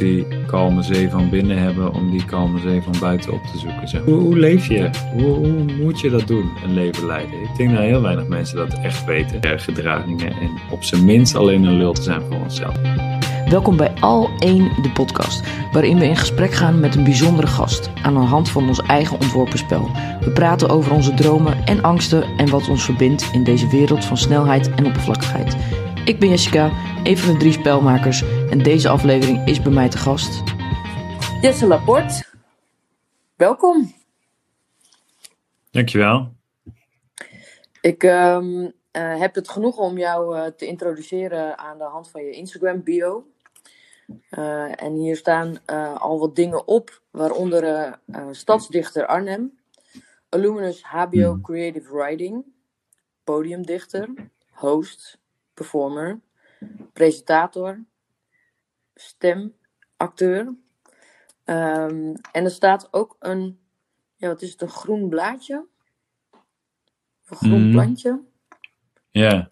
die kalme zee van binnen hebben om die kalme zee van buiten op te zoeken. Zeg. Hoe, hoe leef je? Hoe, hoe moet je dat doen, een leven leiden? Ik denk dat heel weinig mensen dat echt weten. Gedragingen en op zijn minst alleen een lul te zijn voor onszelf. Welkom bij Al 1 de podcast, waarin we in gesprek gaan met een bijzondere gast aan de hand van ons eigen ontworpen spel. We praten over onze dromen en angsten en wat ons verbindt in deze wereld van snelheid en oppervlakkigheid. Ik ben Jessica, een van de drie spelmakers en deze aflevering is bij mij te gast. Jesse Laporte, welkom. Dankjewel. Ik um, uh, heb het genoeg om jou uh, te introduceren aan de hand van je Instagram bio. Uh, en hier staan al wat dingen op, waaronder stadsdichter Arnhem, Illuminus HBO Hmm. Creative Writing, podiumdichter, host, performer, presentator, stemacteur. Um, en er staat ook een, ja, wat is het, een groen blaadje? Een groen Mhm. plantje? Ja.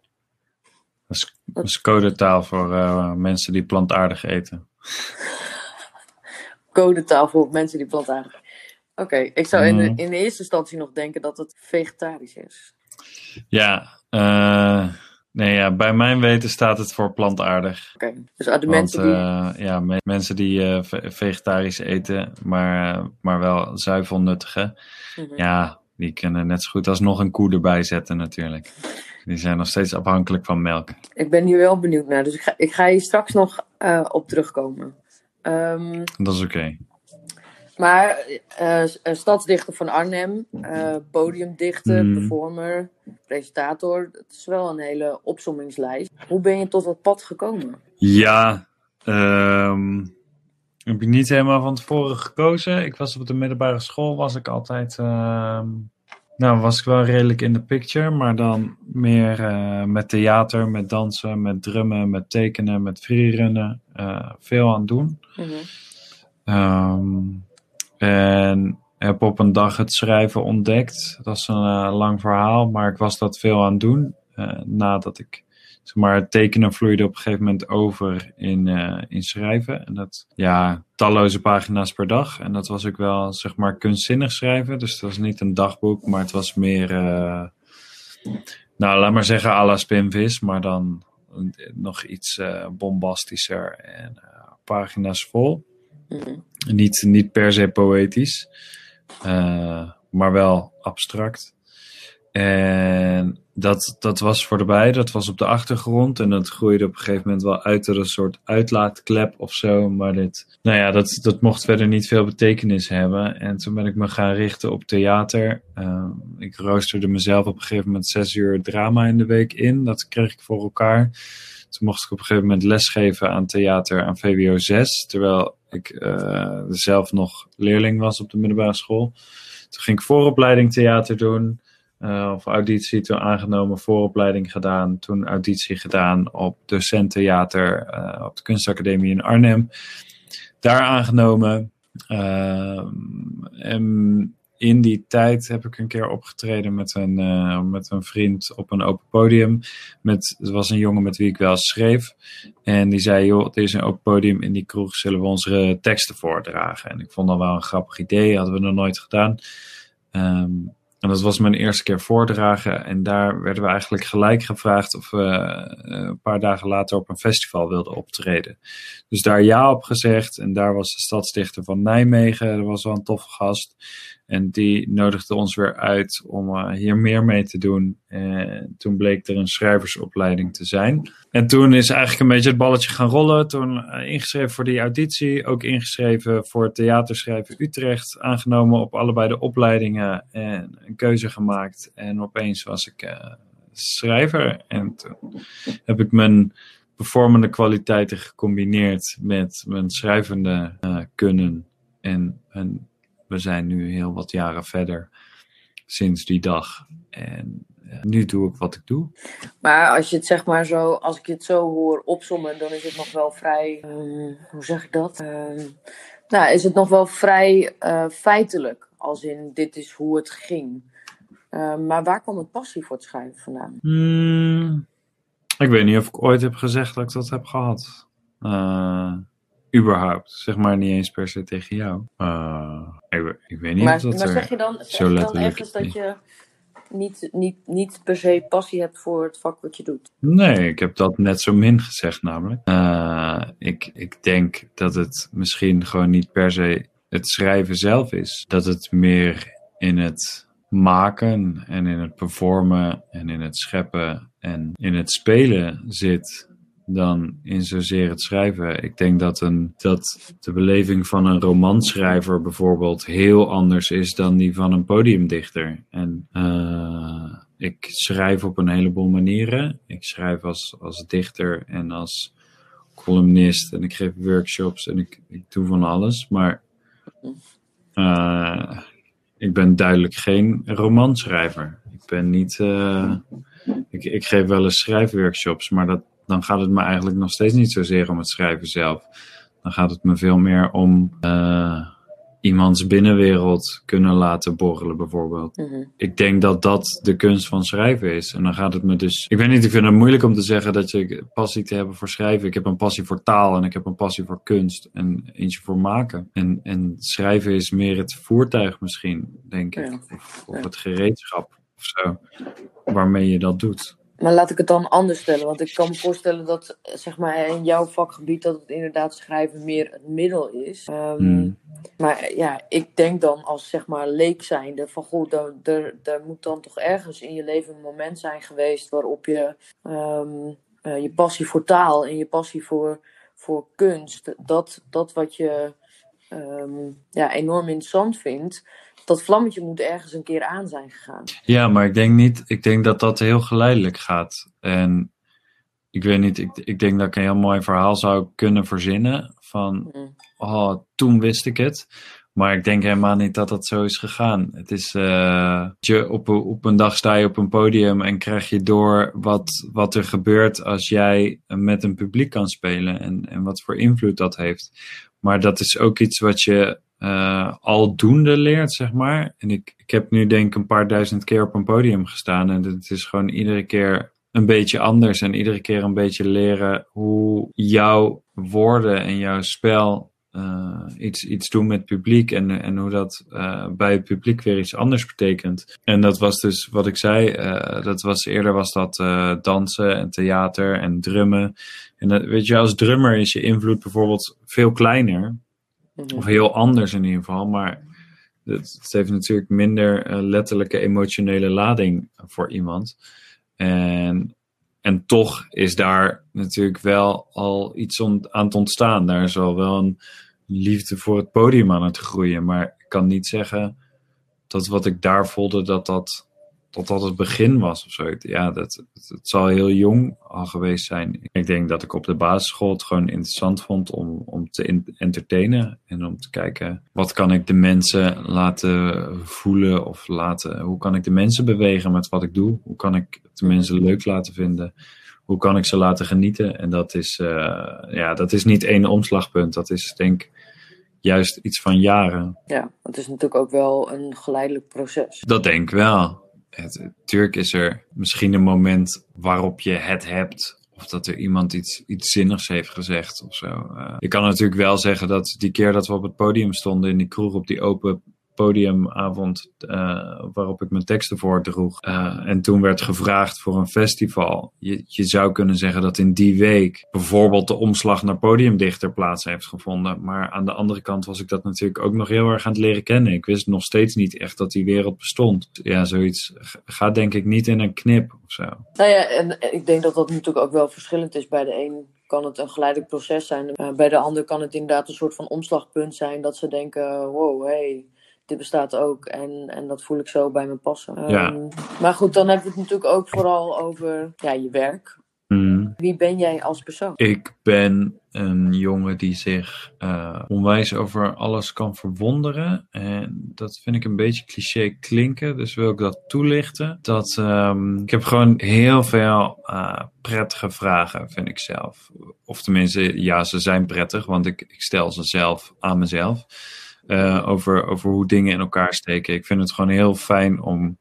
Dat is, dat is codetaal voor uh, mensen die plantaardig eten. Codetaal voor mensen die plantaardig Oké, okay, ik zou in, de, in de eerste instantie nog denken dat het vegetarisch is. Ja, uh, nee, ja, bij mijn weten staat het voor plantaardig. Oké, okay, dus de mensen die... Uh, ja, me mensen die uh, vegetarisch eten, maar, maar wel zuivelnuttige. Mm -hmm. Ja, die kunnen net zo goed als nog een koe erbij zetten natuurlijk. Die zijn nog steeds afhankelijk van melk. Ik ben hier wel benieuwd naar, dus ik ga, ik ga hier straks nog uh, op terugkomen. Um, dat is oké. Okay. Maar uh, stadsdichter van Arnhem, uh, podiumdichter, mm. performer, presentator. Het is wel een hele opzommingslijst. Hoe ben je tot dat pad gekomen? Ja, um, heb ik niet helemaal van tevoren gekozen. Ik was op de middelbare school, was ik altijd... Uh, nou, was ik wel redelijk in de picture, maar dan meer uh, met theater, met dansen, met drummen, met tekenen, met freerunnen. Veel aan doen. Mm -hmm. um, en heb op een dag het schrijven ontdekt. Dat is een uh, lang verhaal, maar ik was dat veel aan het doen. Uh, nadat ik, zeg maar, het tekenen vloeide op een gegeven moment over in, uh, in schrijven. En dat, ja, talloze pagina's per dag. En dat was ook wel, zeg maar, kunstzinnig schrijven. Dus dat was niet een dagboek, maar het was meer, nou, laat maar zeggen, à la spinvis. Maar dan nog iets bombastischer en pagina's vol. Mm. Niet, niet per se poëtisch, uh, maar wel abstract. En dat, dat was voor de bij, dat was op de achtergrond. En dat groeide op een gegeven moment wel uit tot een soort uitlaatklep of zo. Maar dit, nou ja, dat, dat mocht verder niet veel betekenis hebben. En toen ben ik me gaan richten op theater. Uh, ik roosterde mezelf op een gegeven moment zes uur drama in de week in. Dat kreeg ik voor elkaar. Toen mocht ik op een gegeven moment lesgeven aan theater aan VWO 6. Terwijl ik uh, zelf nog leerling was op de middelbare school. Toen ging ik vooropleiding theater doen. Uh, of auditie, toen aangenomen, vooropleiding gedaan. Toen auditie gedaan op docent theater uh, op de kunstacademie in Arnhem. Daar aangenomen. Uh, en in die tijd heb ik een keer opgetreden met een, uh, met een vriend op een open podium. Met, er was een jongen met wie ik wel schreef. En die zei, joh, er is een open podium in die kroeg, zullen we onze teksten voordragen? En ik vond dat wel een grappig idee, hadden we nog nooit gedaan. Um, en dat was mijn eerste keer voordragen. En daar werden we eigenlijk gelijk gevraagd of we uh, een paar dagen later op een festival wilden optreden. Dus daar ja op gezegd. En daar was de stadsdichter van Nijmegen. Dat was wel een toffe gast. En die nodigde ons weer uit om uh, hier meer mee te doen. En toen bleek er een schrijversopleiding te zijn. En toen is eigenlijk een beetje het balletje gaan rollen. Toen uh, ingeschreven voor die auditie. Ook ingeschreven voor het theaterschrijven Utrecht. Aangenomen op allebei de opleidingen. En een keuze gemaakt. En opeens was ik uh, schrijver. En toen heb ik mijn performende kwaliteiten gecombineerd met mijn schrijvende kunnen. En, en we zijn nu heel wat jaren verder sinds die dag. En uh, nu doe ik wat ik doe. Maar als je het zeg maar zo, als ik het zo hoor opzommen, dan is het nog wel vrij, um, hoe zeg ik dat? Um, nou, is het nog wel vrij uh, feitelijk, als in dit is hoe het ging. Uh, maar waar kwam het passie voor het schrijven vandaan? Mm, ik weet niet of ik ooit heb gezegd dat ik dat heb gehad. Überhaupt. Zeg maar niet eens per se tegen jou. Uh, ik, ik, weet niet maar, of dat maar zeg je dan, zeg je dan ergens dat je niet, niet, niet per se passie hebt voor het vak wat je doet? Nee, ik heb dat net zo min gezegd namelijk. Uh, ik, ik denk dat het misschien gewoon niet per se het schrijven zelf is. Dat het meer in het maken en in het performen en in het scheppen en in het spelen zit dan in zozeer het schrijven. Ik denk dat, een, dat de beleving van een romanschrijver bijvoorbeeld heel anders is dan die van een podiumdichter. En uh, ik schrijf op een heleboel manieren. Ik schrijf als, als dichter en als columnist en ik geef workshops en ik, ik doe van alles. Maar uh, ik ben duidelijk geen romanschrijver. Ik ben niet. Uh, ik, ik geef wel eens schrijfworkshops, maar dat, dan gaat het me eigenlijk nog steeds niet zozeer om het schrijven zelf. Dan gaat het me veel meer om uh, iemands binnenwereld kunnen laten borrelen, bijvoorbeeld. Mhm. Ik denk dat dat de kunst van schrijven is. En dan gaat het me dus. Ik weet niet, ik vind het moeilijk om te zeggen dat je passie te hebben voor schrijven. Ik heb een passie voor taal en ik heb een passie voor kunst en eentje voor maken. En, en schrijven is meer het voertuig misschien, denk ik. Ja. Of, of Ja. het gereedschap of zo, waarmee je dat doet. Maar laat ik het dan anders stellen. Want ik kan me voorstellen dat zeg maar, in jouw vakgebied dat het inderdaad schrijven meer het middel is. Ehm, Hmm. Maar ja, ik denk dan als zeg maar leek zijnde van goed, er, er, er moet dan toch ergens in je leven een moment zijn geweest waarop je ehm, eh, je passie voor taal en je passie voor, voor kunst, dat, dat wat je ehm, ja, enorm interessant vindt, dat vlammetje moet ergens een keer aan zijn gegaan. Ja, maar ik denk niet. Ik denk dat dat heel geleidelijk gaat. En ik weet niet, ik, ik denk dat ik een heel mooi verhaal zou kunnen verzinnen. Van, Mm. oh, toen wist ik het. Maar ik denk helemaal niet dat dat zo is gegaan. Het is, eh, je op, een- op een dag sta je op een podium en krijg je door wat, wat er gebeurt als jij met een publiek kan spelen. En, en wat voor invloed dat heeft. Maar dat is ook iets wat je eh aldoende leert, zeg maar. En ik, ik heb nu denk ik een paar duizend keer op een podium gestaan. En het is gewoon iedere keer een beetje anders. En iedere keer een beetje leren hoe jouw woorden en jouw spel eh, iets, iets doen met het publiek. En, en hoe dat eh, bij het publiek weer iets anders betekent. En dat was dus wat ik zei. dat was, eerder was dat dansen en theater en drummen. En dat, weet je, als drummer is je invloed bijvoorbeeld veel kleiner. Mhm. Of heel anders in ieder geval. Maar het, heeft natuurlijk minder eh, letterlijke emotionele lading voor iemand. En, en toch is daar natuurlijk wel al iets aan het ontstaan. Daar is al wel een liefde voor het podium aan het groeien. Maar ik kan niet zeggen dat wat ik daar voelde, dat dat, dat, dat het begin was of zo. Ja, dat, het, zal heel jong al geweest zijn. Ik denk dat ik op de basisschool het gewoon interessant vond om, om te in- entertainen. En om te kijken, wat kan ik de mensen laten voelen of laten... Hoe kan ik de mensen bewegen met wat ik doe? Hoe kan ik de mensen leuk laten vinden? Hoe kan ik ze laten genieten? En dat is, eh, ja, dat is niet één omslagpunt. Dat is denk ik juist iets van jaren. Ja, het is natuurlijk ook wel een geleidelijk proces. Dat denk ik wel. Het, is er misschien een moment waarop je het hebt. Of dat er iemand iets, iets zinnigs heeft gezegd of zo. Eh, ik kan natuurlijk wel zeggen dat die keer dat we op het podium stonden in die kroeg op die open podiumavond eh, waarop ik mijn teksten voordroeg. eh en toen werd gevraagd voor een festival. Je, je zou kunnen zeggen dat in die week bijvoorbeeld de omslag naar podiumdichter plaats heeft gevonden. Maar aan de andere kant was ik dat natuurlijk ook nog heel erg aan het leren kennen. Ik wist nog steeds niet echt dat die wereld bestond. Ja, zoiets gaat denk ik niet in een knip of zo. Nou ja, en ik denk dat dat natuurlijk ook wel verschillend is. Bij de een kan het een geleidelijk proces zijn. Eh, bij de ander kan het inderdaad een soort van omslagpunt zijn. Dat ze denken, wow, hey, dit bestaat ook. En, en dat voel ik zo bij me passen. Ja. Ehm, maar goed, dan hebben we het natuurlijk ook vooral over ja, je werk. Hmm. Wie ben jij als persoon? Ik ben een jongen die zich eh, onwijs over alles kan verwonderen. En dat vind ik een beetje cliché klinken, dus wil ik dat toelichten. Dat, ehm, ik heb gewoon heel veel eh, prettige vragen, vind ik zelf. Of tenminste, ja, ze zijn prettig, want ik, ik stel ze zelf aan mezelf. Eh, over, over hoe dingen in elkaar steken. Ik vind het gewoon heel fijn om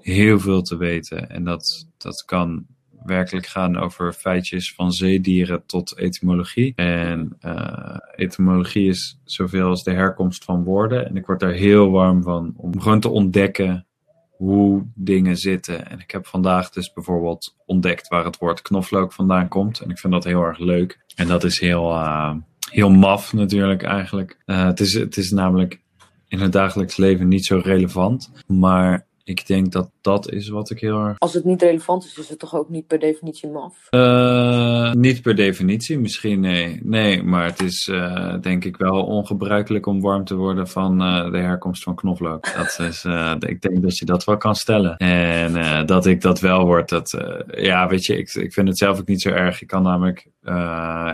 heel veel te weten. En dat, dat kan werkelijk gaan over feitjes van zeedieren tot etymologie. En uh, etymologie is zoveel als de herkomst van woorden. En ik word daar heel warm van om gewoon te ontdekken hoe dingen zitten. En ik heb vandaag dus bijvoorbeeld ontdekt waar het woord knoflook vandaan komt. En ik vind dat heel erg leuk. En dat is heel, uh, heel maf natuurlijk eigenlijk. Uh, het, is, het is namelijk in het dagelijks leven niet zo relevant. Maar ik denk dat dat is wat ik heel erg. Als het niet relevant is, is het toch ook niet per definitie maf? Uh, niet per definitie, misschien nee. Nee, maar het is uh, denk ik wel ongebruikelijk om warm te worden van uh, de herkomst van knoflook. Dat is, ik denk dat je dat wel kan stellen. En dat ik dat wel word, dat, ja, weet je, ik, ik vind het zelf ook niet zo erg. Ik kan namelijk,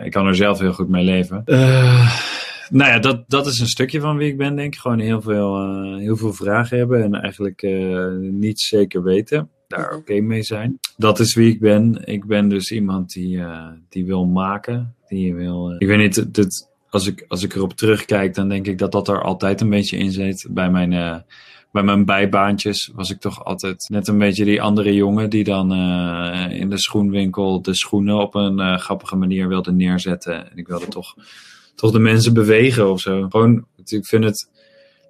ik kan er zelf heel goed mee leven nou ja, dat, dat is een stukje van wie ik ben, denk ik. Gewoon heel veel, uh, heel veel vragen hebben en eigenlijk uh, niet zeker weten. Daar oké okay mee zijn. Dat is wie ik ben. Ik ben dus iemand die, uh, die wil maken. Die wil. ik weet niet, dit, als, ik, als ik erop terugkijk, dan denk ik dat dat er altijd een beetje in zit. Bij mijn, bij mijn bijbaantjes was ik toch altijd net een beetje die andere jongen die dan in de schoenwinkel de schoenen op een grappige manier wilde neerzetten. En ik wilde toch toch de mensen bewegen of zo. Gewoon, ik vind het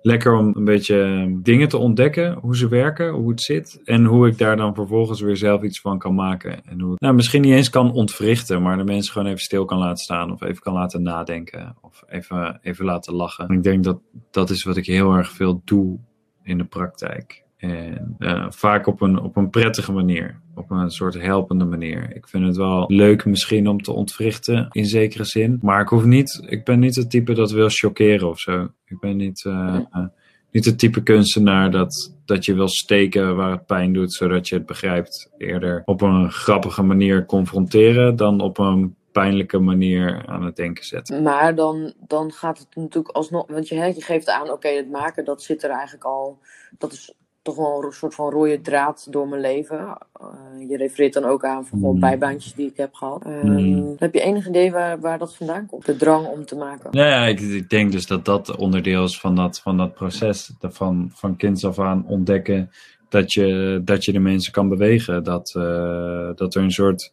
lekker om een beetje dingen te ontdekken, hoe ze werken, hoe het zit. En hoe ik daar dan vervolgens weer zelf iets van kan maken. En hoe nou, misschien niet eens kan ontwrichten, maar de mensen gewoon even stil kan laten staan. Of even kan laten nadenken. Of even, even laten lachen. En ik denk dat dat is wat ik heel erg veel doe in de praktijk. En uh, vaak op een, op een prettige manier. Op een soort helpende manier. Ik vind het wel leuk misschien om te ontwrichten in zekere zin. Maar ik hoef niet, ik ben niet het type dat wil chockeren of zo. Ik ben niet, uh, uh, niet het type kunstenaar dat, dat je wil steken waar het pijn doet, zodat je het begrijpt. Eerder op een grappige manier confronteren dan op een pijnlijke manier aan het denken zetten. Maar dan, dan gaat het natuurlijk alsnog, want je, je geeft aan, oké, het maken, dat zit er eigenlijk al, dat is toch wel een soort van rode draad door mijn leven. Uh, je refereert dan ook aan bijvoorbeeld mm. bijbaantjes die ik heb gehad. Um, mm. Heb je enig idee waar, waar dat vandaan komt? De drang om te maken? Nou ja, ik, ik denk dus dat dat onderdeel is van dat, van dat proces. Van, van kinds af aan ontdekken dat je, dat je de mensen kan bewegen. Dat, uh, dat er een soort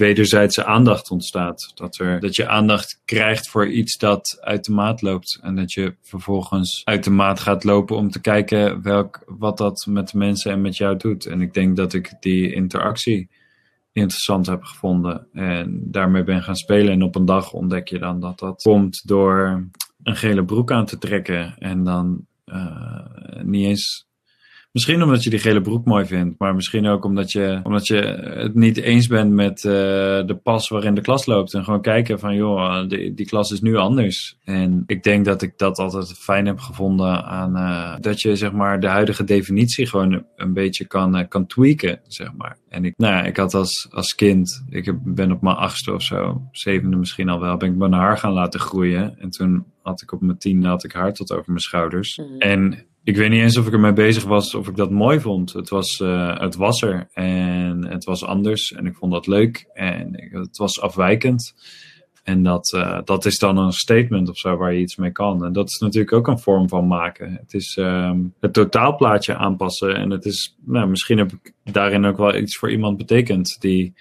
wederzijdse aandacht ontstaat. Dat, er, dat je aandacht krijgt voor iets dat uit de maat loopt. En dat je vervolgens uit de maat gaat lopen om te kijken welk, wat dat met de mensen en met jou doet. En ik denk dat ik die interactie interessant heb gevonden. En daarmee ben gaan spelen. En op een dag ontdek je dan dat dat komt door een gele broek aan te trekken. En dan uh, niet eens Misschien omdat je die gele broek mooi vindt, maar misschien ook omdat je, omdat je het niet eens bent met uh, de pas waarin de klas loopt. En gewoon kijken van, joh, die, die klas is nu anders. En ik denk dat ik dat altijd fijn heb gevonden aan uh, dat je zeg maar de huidige definitie gewoon een beetje kan, uh, kan tweaken, zeg maar. En ik, nou ja, ik had als, als kind, ik ben op mijn achtste of zo, zevende misschien al wel, ben ik mijn haar gaan laten groeien. En toen had ik op mijn tiende had ik haar tot over mijn schouders. Mm. En ik weet niet eens of ik ermee bezig was of ik dat mooi vond. Het was, uh, het was er en het was anders en ik vond dat leuk en het was afwijkend. En dat, uh, dat is dan een statement of zo waar je iets mee kan. En dat is natuurlijk ook een vorm van maken. Het is um, het totaalplaatje aanpassen. En het is, nou, misschien heb ik daarin ook wel iets voor iemand betekend die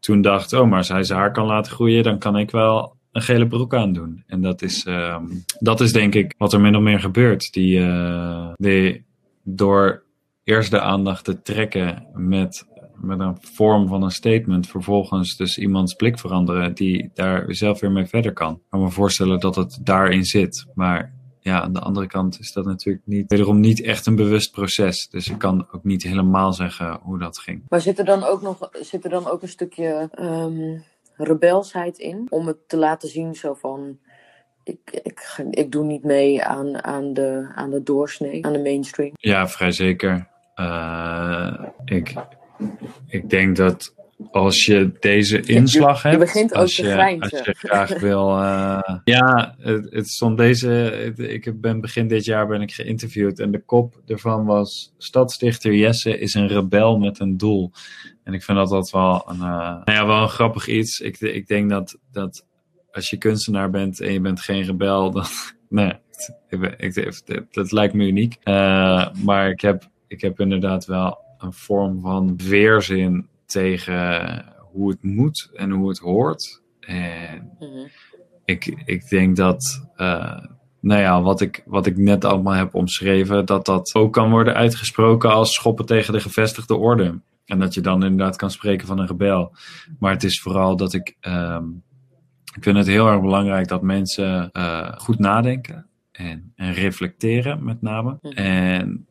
toen dacht: oh, maar als hij zijn haar kan laten groeien, dan kan ik wel een gele broek aandoen. En dat is, uh, dat is denk ik wat er min of meer gebeurt. Die, uh, die door eerst de aandacht te trekken met, met een vorm van een statement, vervolgens dus iemands blik veranderen die daar zelf weer mee verder kan. Ik kan me voorstellen dat het daarin zit. Maar ja, aan de andere kant is dat natuurlijk niet, wederom niet echt een bewust proces. Dus ik kan ook niet helemaal zeggen hoe dat ging. Maar zit er dan ook nog zit er dan ook een stukje um, rebelsheid in. Om het te laten zien zo van... Ik, ik, ik doe niet mee aan, aan, de, aan de doorsnee, aan de mainstream. Ja, vrij zeker. Uh, ik, ik denk dat als je deze inslag je, hebt. Je begint als ook je, te Als je graag wil. Uh, ja, het, het, stond deze. Het, ik ben begin dit jaar ben ik geïnterviewd en de kop ervan was: Stadstichter Jesse is een rebel met een doel. En ik vind dat dat wel een, uh, nou ja, wel een grappig iets. Ik, ik denk dat, dat als je kunstenaar bent en je bent geen rebel, dan. Nee, ik, ik, dat lijkt me uniek. Uh, maar ik heb, ik heb inderdaad wel een vorm van weerzin tegen hoe het moet en hoe het hoort. En Mhm. ik, ik denk dat, eh, nou ja, wat ik, wat ik net allemaal heb omschreven, dat dat ook kan worden uitgesproken als schoppen tegen de gevestigde orde. En dat je dan inderdaad kan spreken van een rebel. Maar het is vooral dat ik, ehm, ik vind het heel erg belangrijk dat mensen eh, goed nadenken en, en reflecteren met name. Mhm. En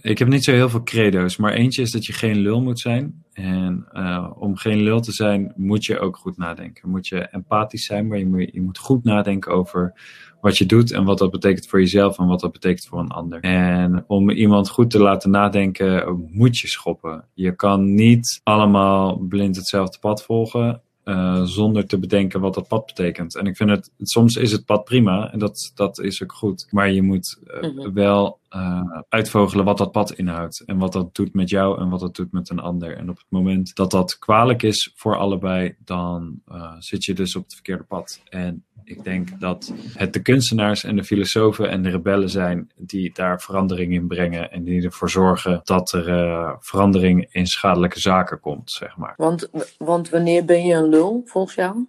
ik heb niet zo heel veel credo's, maar eentje is dat je geen lul moet zijn. En eh, om geen lul te zijn, moet je ook goed nadenken. Moet je empathisch zijn, maar je je moet goed nadenken over wat je doet en wat dat betekent voor jezelf en wat dat betekent voor een ander. En om iemand goed te laten nadenken, moet je schoppen. Je kan niet allemaal blind hetzelfde pad volgen. Eh, zonder te bedenken wat dat pad betekent. En ik vind het, soms is het pad prima en dat, dat is ook goed. Maar je moet eh, Mhm. wel eh, uitvogelen wat dat pad inhoudt. En wat dat doet met jou en wat dat doet met een ander. En op het moment dat dat kwalijk is voor allebei, dan zit je dus op het verkeerde pad. En ik denk dat het de kunstenaars en de filosofen en de rebellen zijn die daar verandering in brengen. En die ervoor zorgen dat er eh, verandering in schadelijke zaken komt, zeg maar. Want, want wanneer ben je een lul, volgens jou?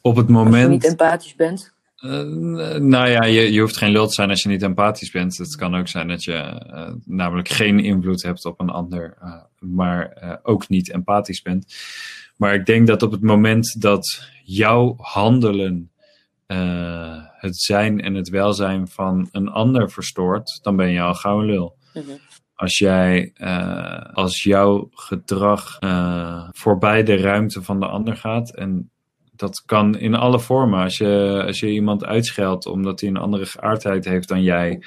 Op het Als je moment. niet empathisch bent? Eh, nou ja, je, je hoeft geen lul te zijn als je niet empathisch bent. Het kan ook zijn dat je eh, namelijk geen invloed hebt op een ander, maar ook niet empathisch bent. Maar ik denk dat op het moment dat jouw handelen eh, het zijn en het welzijn van een ander verstoort, dan ben je al gauw een lul. Mhm. Als jij, eh, als jouw gedrag eh, voorbij de ruimte van de ander gaat en dat kan in alle vormen. Als je, als je iemand uitscheldt omdat hij een andere geaardheid heeft dan jij,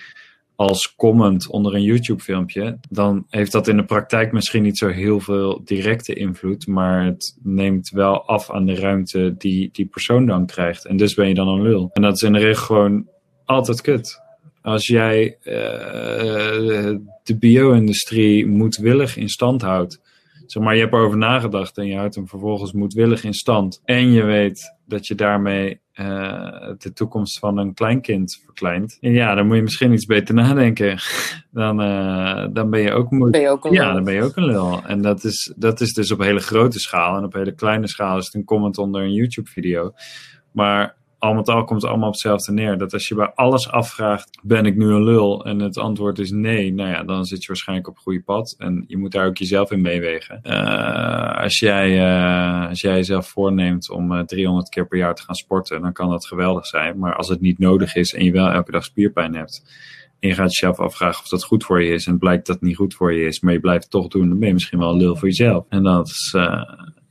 als comment onder een YouTube-filmpje, dan heeft dat in de praktijk misschien niet zo heel veel directe invloed, maar het neemt wel af aan de ruimte die die persoon dan krijgt. En dus ben je dan een lul. En dat is in de regel gewoon altijd kut. Als jij eh, de bio-industrie moedwillig in stand houdt, zeg maar, je hebt erover nagedacht en je houdt hem vervolgens moedwillig in stand. En je weet dat je daarmee eh, de toekomst van een kleinkind verkleint. En ja, dan moet je misschien iets beter nadenken. Dan, eh, dan ben je ook moe. Ben je ook een Ja, lul? dan ben je ook een lul. En dat is, dat is dus op hele grote schaal. En op hele kleine schaal is het een comment onder een YouTube-video. Maar al met al komt het allemaal op hetzelfde neer. Dat als je bij alles afvraagt, ben ik nu een lul? En het antwoord is nee. Nou ja, dan zit je waarschijnlijk op het goede pad. En je moet daar ook jezelf in meewegen. Eh, als, jij, eh, als jij jezelf voorneemt om eh, 300 keer per jaar te gaan sporten, dan kan dat geweldig zijn. Maar als het niet nodig is en je wel elke dag spierpijn hebt, en je gaat jezelf afvragen of dat goed voor je is. En het blijkt dat het niet goed voor je is, maar je blijft het toch doen. Dan ben je misschien wel een lul voor jezelf. En dat is,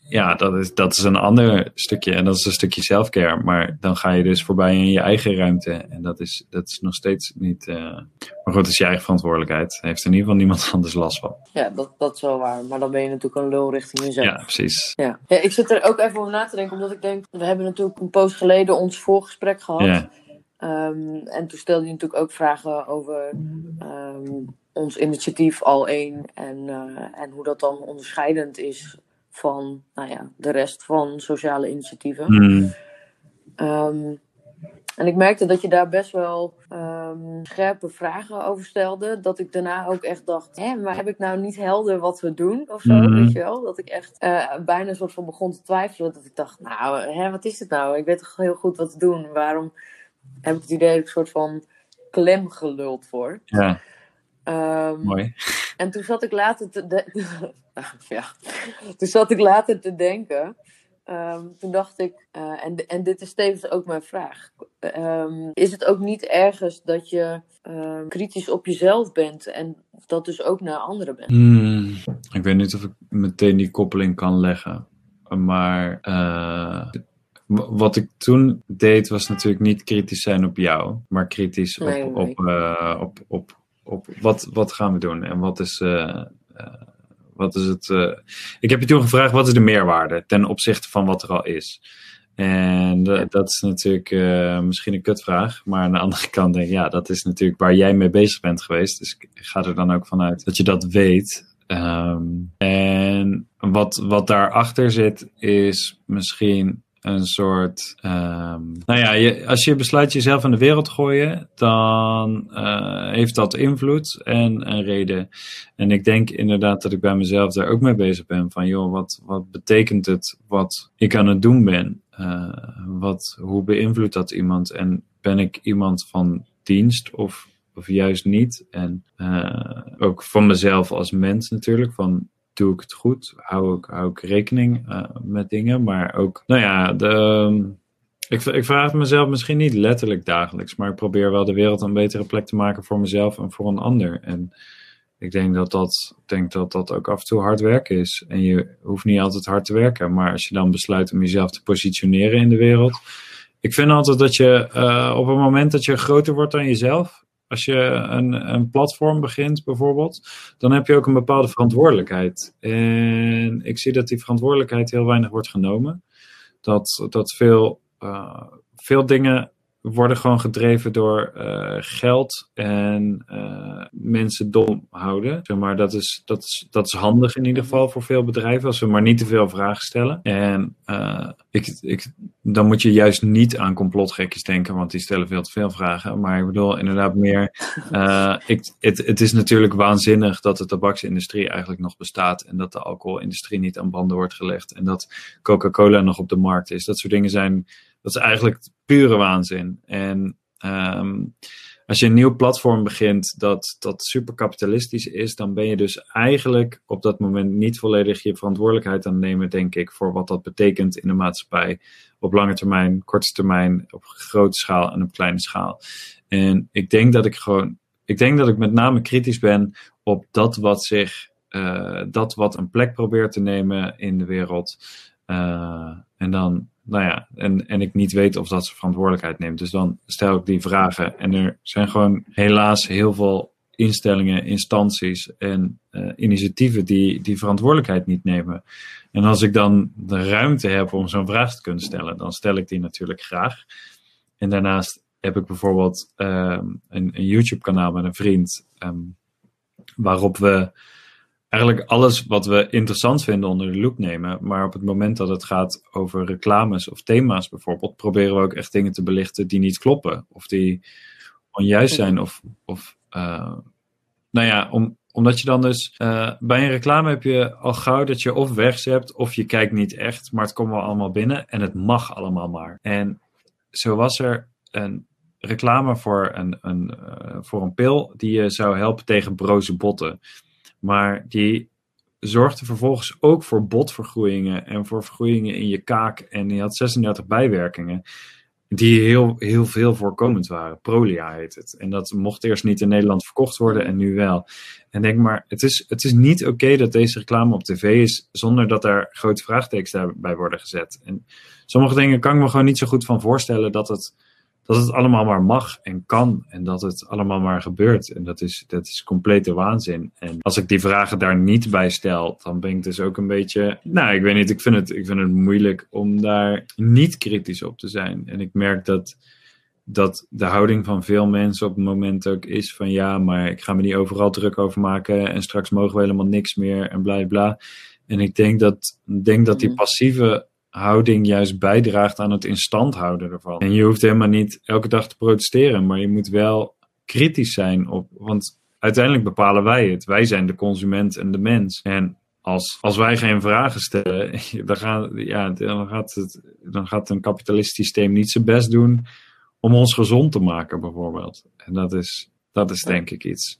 ja, dat is, dat is een ander stukje. En dat is een stukje selfcare. Maar dan ga je dus voorbij in je eigen ruimte. En dat is, dat is nog steeds niet. eh, Maar goed, het is je eigen verantwoordelijkheid. Heeft in ieder geval niemand anders last van. Ja, dat, dat is wel waar. Maar dan ben je natuurlijk een lul richting jezelf. Ja, precies. Ja. ja, ik zit er ook even over na te denken, omdat ik denk, we hebben natuurlijk een poos geleden ons voorgesprek gehad. Ja. Ehm, en toen stelde je natuurlijk ook vragen over ehm, ons initiatief al één en, eh, en hoe dat dan onderscheidend is van nou ja, de rest van sociale initiatieven. Hmm. Ehm, en ik merkte dat je daar best wel ehm, scherpe vragen over stelde. Dat ik daarna ook echt dacht, hè, maar heb ik nou niet helder wat we doen of zo, Mhm. weet je wel? Dat ik echt eh, bijna een soort van begon te twijfelen. Dat ik dacht, nou, hè, wat is dit nou? Ik weet toch heel goed wat te doen. Waarom heb ik het idee dat ik een soort van klem geluld voor? Ja, Ehm, mooi. en toen zat ik later te de- ja. toen zat ik later te denken. Ehm, toen dacht ik, eh, en, en dit is tevens ook mijn vraag. Ehm, is het ook niet ergens dat je kritisch op jezelf bent en dat dus ook naar anderen bent? Hmm. Ik weet niet of ik meteen die koppeling kan leggen. Maar eh, wat ik toen deed was natuurlijk niet kritisch zijn op jou, maar kritisch op, Nee, nee. op, eh, op, op, op wat, wat gaan we doen en wat is, eh, eh, wat is het. eh, Ik heb je toen gevraagd wat is de meerwaarde ten opzichte van wat er al is. En dat is natuurlijk misschien een kutvraag, maar aan de andere kant denk ik, ja, dat is natuurlijk waar jij mee bezig bent geweest. Dus ik ga er dan ook vanuit dat je dat weet. Ehm, en wat, wat daarachter zit, is misschien een soort. ehm, nou ja, als je besluit jezelf in de wereld gooien, dan eh, heeft dat invloed en een reden. En ik denk inderdaad dat ik bij mezelf daar ook mee bezig ben. Van joh, wat, wat betekent het wat ik aan het doen ben? Eh, wat, hoe beïnvloedt dat iemand? En ben ik iemand van dienst of, of juist niet? En eh, ook van mezelf als mens natuurlijk. Van doe ik het goed? Hou ik, hou ik rekening eh, met dingen? Maar ook, nou ja, de, ik, ik vraag mezelf misschien niet letterlijk dagelijks, maar ik probeer wel de wereld een betere plek te maken voor mezelf en voor een ander. En ik denk dat dat, denk dat, dat ook af en toe hard werken is. En je hoeft niet altijd hard te werken, maar als je dan besluit om jezelf te positioneren in de wereld. Ik vind altijd dat je uh, op het moment dat je groter wordt dan jezelf, als je een, een platform begint bijvoorbeeld, dan heb je ook een bepaalde verantwoordelijkheid. En ik zie dat die verantwoordelijkheid heel weinig wordt genomen. Dat, dat veel, uh, veel dingen worden gewoon gedreven door uh, geld en uh, mensen dom houden. Zeg maar, dat, is, dat, is, dat is handig in ieder geval voor veel bedrijven, als we maar niet te veel vragen stellen. En uh, ik, ik, dan moet je juist niet aan complotgekjes denken, want die stellen veel te veel vragen. Maar ik bedoel inderdaad meer, ik, het, het is natuurlijk waanzinnig dat de tabaksindustrie eigenlijk nog bestaat en dat de alcoholindustrie niet aan banden wordt gelegd en dat Coca-Cola nog op de markt is. Dat soort dingen zijn dat is eigenlijk pure waanzin. En um, als je een nieuw platform begint dat, dat super kapitalistisch is, dan ben je dus eigenlijk op dat moment niet volledig je verantwoordelijkheid aan het nemen, denk ik, voor wat dat betekent in de maatschappij. Op lange termijn, korte termijn, op grote schaal en op kleine schaal. En ik denk dat ik gewoon, ik denk dat ik met name kritisch ben op dat wat zich, uh, dat wat een plek probeert te nemen in de wereld. Uh, en dan nou ja, en, en ik niet weet of dat ze verantwoordelijkheid neemt. Dus dan stel ik die vragen. En er zijn gewoon helaas heel veel instellingen, instanties en uh, initiatieven die die verantwoordelijkheid niet nemen. En als ik dan de ruimte heb om zo'n vraag te kunnen stellen, dan stel ik die natuurlijk graag. En daarnaast heb ik bijvoorbeeld um, een, een YouTube-kanaal met een vriend, um, waarop we eigenlijk alles wat we interessant vinden onder de loep nemen. Maar op het moment dat het gaat over reclames of thema's bijvoorbeeld, proberen we ook echt dingen te belichten die niet kloppen. Of die onjuist zijn. Of, of uh, nou ja, om, omdat je dan dus uh, bij een reclame heb je al gauw dat je of wegzept of je kijkt niet echt, maar het komt wel allemaal binnen en het mag allemaal maar. En zo was er een reclame voor een, een, uh, voor een pil die je zou helpen tegen broze botten. Maar die zorgde vervolgens ook voor botvergroeien en voor vergroeien in je kaak. En die had 36 bijwerkingen die heel, heel veel voorkomend waren. Prolia heet het. En dat mocht eerst niet in Nederland verkocht worden en nu wel. En denk maar, het is, het is niet oké dat deze reclame op tv is zonder dat er grote vraagtekens daarbij worden gezet. En sommige dingen kan ik me gewoon niet zo goed van voorstellen dat het dat het allemaal maar mag en kan en dat het allemaal maar gebeurt. En dat is, dat is complete waanzin. En als ik die vragen daar niet bij stel, dan ben ik dus ook een beetje. Nou, ik weet niet, ik vind het, ik vind het moeilijk om daar niet kritisch op te zijn. En ik merk dat, dat de houding van veel mensen op het moment ook is van ja, maar ik ga me niet overal druk over maken en straks mogen we helemaal niks meer en bla bla. En ik denk dat, denk dat die passieve houding juist bijdraagt aan het in stand houden ervan. En je hoeft helemaal niet elke dag te protesteren, maar je moet wel kritisch zijn op. Want uiteindelijk bepalen wij het. Wij zijn de consument en de mens. En als, als wij geen vragen stellen, dan, gaan, ja, dan, gaat het, dan gaat een kapitalistisch systeem niet zijn best doen om ons gezond te maken, bijvoorbeeld. En dat is, dat is denk ik iets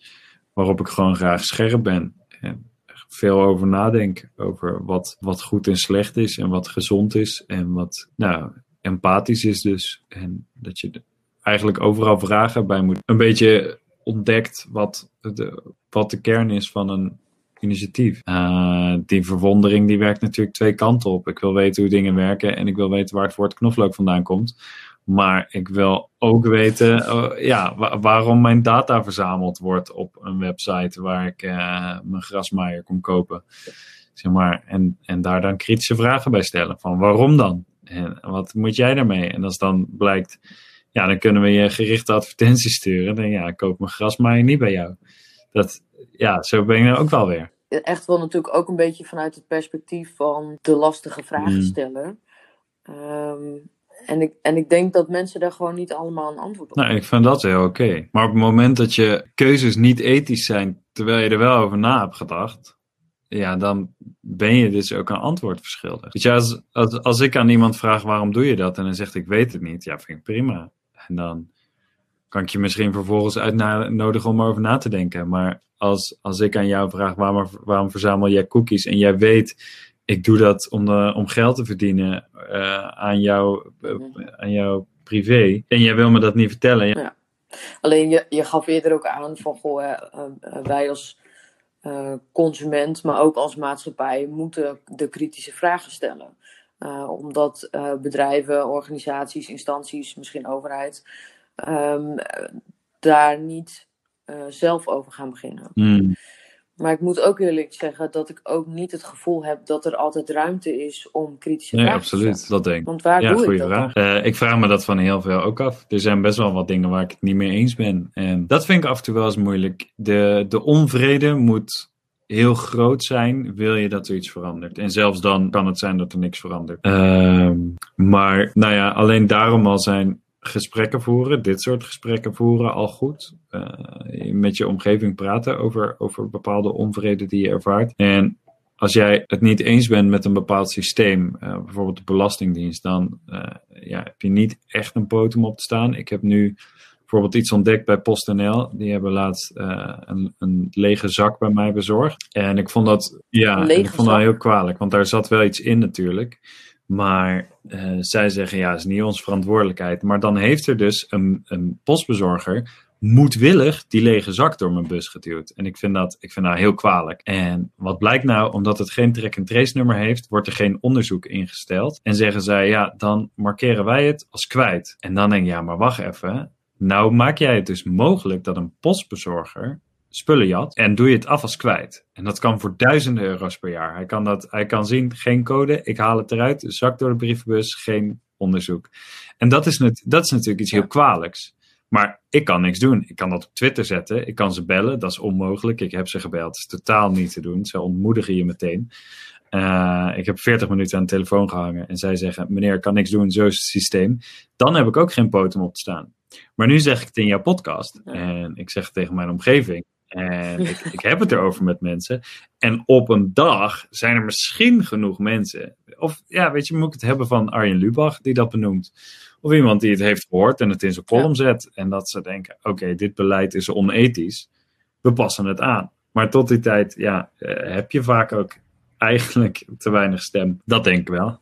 waarop ik gewoon graag scherp ben. En veel over nadenk. Over wat, wat goed en slecht is en wat gezond is en wat nou, empathisch is dus. En dat je eigenlijk overal vragen bij moet. Een beetje ontdekt wat de, wat de kern is van een initiatief. Uh, die verwondering die werkt natuurlijk twee kanten op. Ik wil weten hoe dingen werken en ik wil weten waar het woord knoflook vandaan komt. Maar ik wil ook weten uh, ja, waarom mijn data verzameld wordt op een website waar ik uh, mijn grasmaaier kon kopen. Zeg maar, en, en daar dan kritische vragen bij stellen. Van waarom dan? En wat moet jij daarmee? En als dan blijkt, ja, dan kunnen we je gerichte advertenties sturen. Dan ja, ik koop mijn grasmaaier niet bij jou. Dat, ja, zo ben je er ook wel weer. Echt wel natuurlijk ook een beetje vanuit het perspectief van de lastige vragen stellen. Ehm, en, ik, en ik denk dat mensen daar gewoon niet allemaal een antwoord op Nou, ik vind dat heel oké. Maar op het moment dat je keuzes niet ethisch zijn, terwijl je er wel over na hebt gedacht, ja, dan ben je dus ook een antwoord verschuldigd. Weet je, als, als, als ik aan iemand vraag waarom doe je dat en dan zegt ik weet het niet, ja, vind ik prima. En dan kan ik je misschien vervolgens uitnodigen om erover na te denken. Maar als, als ik aan jou vraag waarom, waarom verzamel jij cookies en jij weet ik doe dat om, de, om geld te verdienen uh, aan, jou, uh, aan jouw privé. En jij wil me dat niet vertellen. Ja. Alleen je, je gaf eerder ook aan van goh, uh, wij als consument, maar ook als maatschappij, moeten de kritische vragen stellen. omdat bedrijven, organisaties, instanties, misschien overheid, um, daar niet zelf over gaan beginnen. Mm. Maar ik moet ook eerlijk zeggen dat ik ook niet het gevoel heb dat er altijd ruimte is om kritische nee, vragen absoluut, te stellen. dat denk ik. Want waar ja, doe goede ik dat vraag. Uh, ik vraag me dat van heel veel ook af. Er zijn best wel wat dingen waar ik het niet mee eens ben. En dat vind ik af en toe wel eens moeilijk. De, de onvrede moet heel groot zijn, wil je dat er iets verandert. En zelfs dan kan het zijn dat er niks verandert. Uh, maar nou ja, alleen daarom al zijn gesprekken voeren, dit soort gesprekken voeren, al goed. Uh, met je omgeving praten over, over bepaalde onvrede die je ervaart. En als jij het niet eens bent met een bepaald systeem, uh, bijvoorbeeld de Belastingdienst, dan uh, ja, heb je niet echt een potem op te staan. Ik heb nu bijvoorbeeld iets ontdekt bij PostNL. Die hebben laatst een, een, lege zak bij mij bezorgd. En ik vond dat, ja, en ik vond dat heel kwalijk, want daar zat wel iets in natuurlijk. Maar uh, zij zeggen, ja, het is niet onze verantwoordelijkheid. Maar dan heeft er dus een, een postbezorger moedwillig die lege zak door mijn bus geduwd. En ik vind, dat, ik vind dat heel kwalijk. En wat blijkt nou, omdat het geen track-and-trace nummer heeft, wordt er geen onderzoek ingesteld. En zeggen zij, ja, dan markeren wij het als kwijt. En dan denk je, ja, maar wacht even. Nou maak jij het dus mogelijk dat een postbezorger spullen jat en doe je het af als kwijt. En dat kan voor duizenden euro's per jaar. Hij kan, dat, hij kan zien, geen code, ik haal het eruit, zak door de brievenbus, geen onderzoek. En dat is, net, dat is natuurlijk iets heel kwalijks. Maar ik kan niks doen. Ik kan dat op Twitter zetten. Ik kan ze bellen. Dat is onmogelijk. Ik heb ze gebeld. Dat is totaal niet te doen. Ze ontmoedigen je meteen. Uh, ik heb 40 minuten aan de telefoon gehangen. En zij zeggen: Meneer, ik kan niks doen. Zo is het systeem. Dan heb ik ook geen potem op te staan. Maar nu zeg ik het in jouw podcast. En ik zeg het tegen mijn omgeving. En ik, ik, heb het erover met mensen. En op een dag zijn er misschien genoeg mensen. Of ja, weet je, moet ik het hebben van Arjen Lubach die dat benoemt. Of iemand die het heeft gehoord en het in zijn column zet. En dat ze denken: oké, dit beleid is onethisch. We passen het aan. Maar tot die tijd, ja, uh, heb je vaak ook eigenlijk te weinig stem. Dat denk ik wel.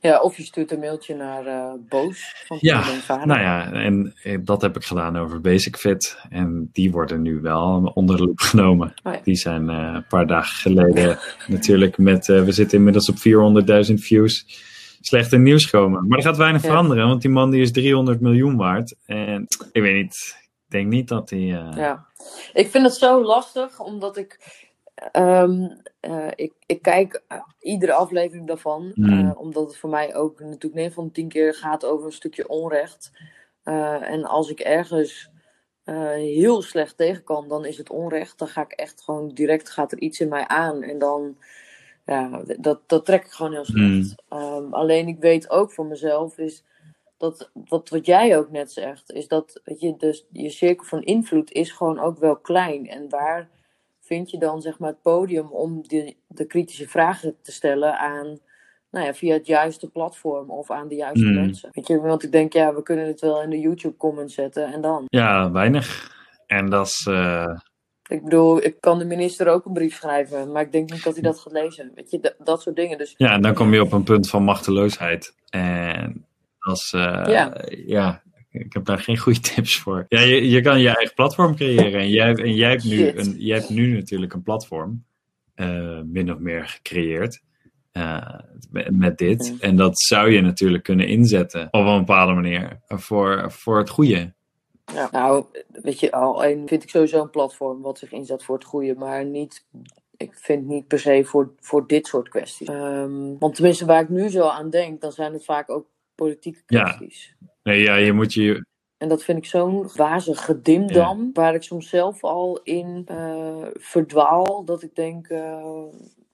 Ja, of je stuurt een mailtje naar uh, Boos van ja, nou ja, en dat heb ik gedaan over Basic Fit. En die worden nu wel onder de loep genomen. Oh ja. Die zijn uh, een paar dagen geleden natuurlijk met, uh, we zitten inmiddels op 400.000 views, slechte nieuws komen. Maar er gaat weinig Ja. veranderen, want die man die is 300 miljoen waard. En ik weet niet, ik denk niet dat hij... eh, Ja, ik vind het zo lastig, omdat ik. Ehm, eh, ik, ik kijk eh, iedere aflevering daarvan, Mm. eh, omdat het voor mij ook natuurlijk 9 van de 10 keer gaat over een stukje onrecht. En als ik ergens heel slecht tegen kan, dan is het onrecht. Dan ga ik echt gewoon direct, gaat er iets in mij aan. En dan, ja, dat, dat trek ik gewoon heel slecht. Ehm, alleen ik weet ook voor mezelf is dat, dat wat jij ook net zegt, is dat weet je, dus je cirkel van invloed is gewoon ook wel klein. En waar vind je dan zeg maar het podium om de, de kritische vragen te stellen aan, nou ja, via het juiste platform of aan de juiste Mm. mensen? Weet je, want ik denk, ja, we kunnen het wel in de YouTube comments zetten en dan. ja, weinig. En dat is... eh, Ik bedoel, ik kan de minister ook een brief schrijven, maar ik denk niet dat hij dat gaat lezen. Weet je, dat, dat soort dingen. Dus Ja, en dan kom je op een punt van machteloosheid. En dat is, eh, Ja. ja, ik heb daar geen goede tips voor. Ja, je, je kan je eigen platform creëren. En jij, en jij, hebt, nu Shit. een, jij hebt nu natuurlijk een platform, eh, min of meer gecreëerd. eh, met, dit. En dat zou je natuurlijk kunnen inzetten op een bepaalde manier voor, voor het goede. Ja, nou, weet je, al een vind ik sowieso een platform wat zich inzet voor het goede, maar niet, ik vind niet per se voor, voor dit soort kwesties. Ehm, want tenminste, waar ik nu zo aan denk, dan zijn het vaak ook politieke Ja. kwesties. Nee, ja, je moet je. En dat vind ik zo'n wazig gedimdam, waar ik soms zelf al in eh, verdwaal, dat ik denk, eh,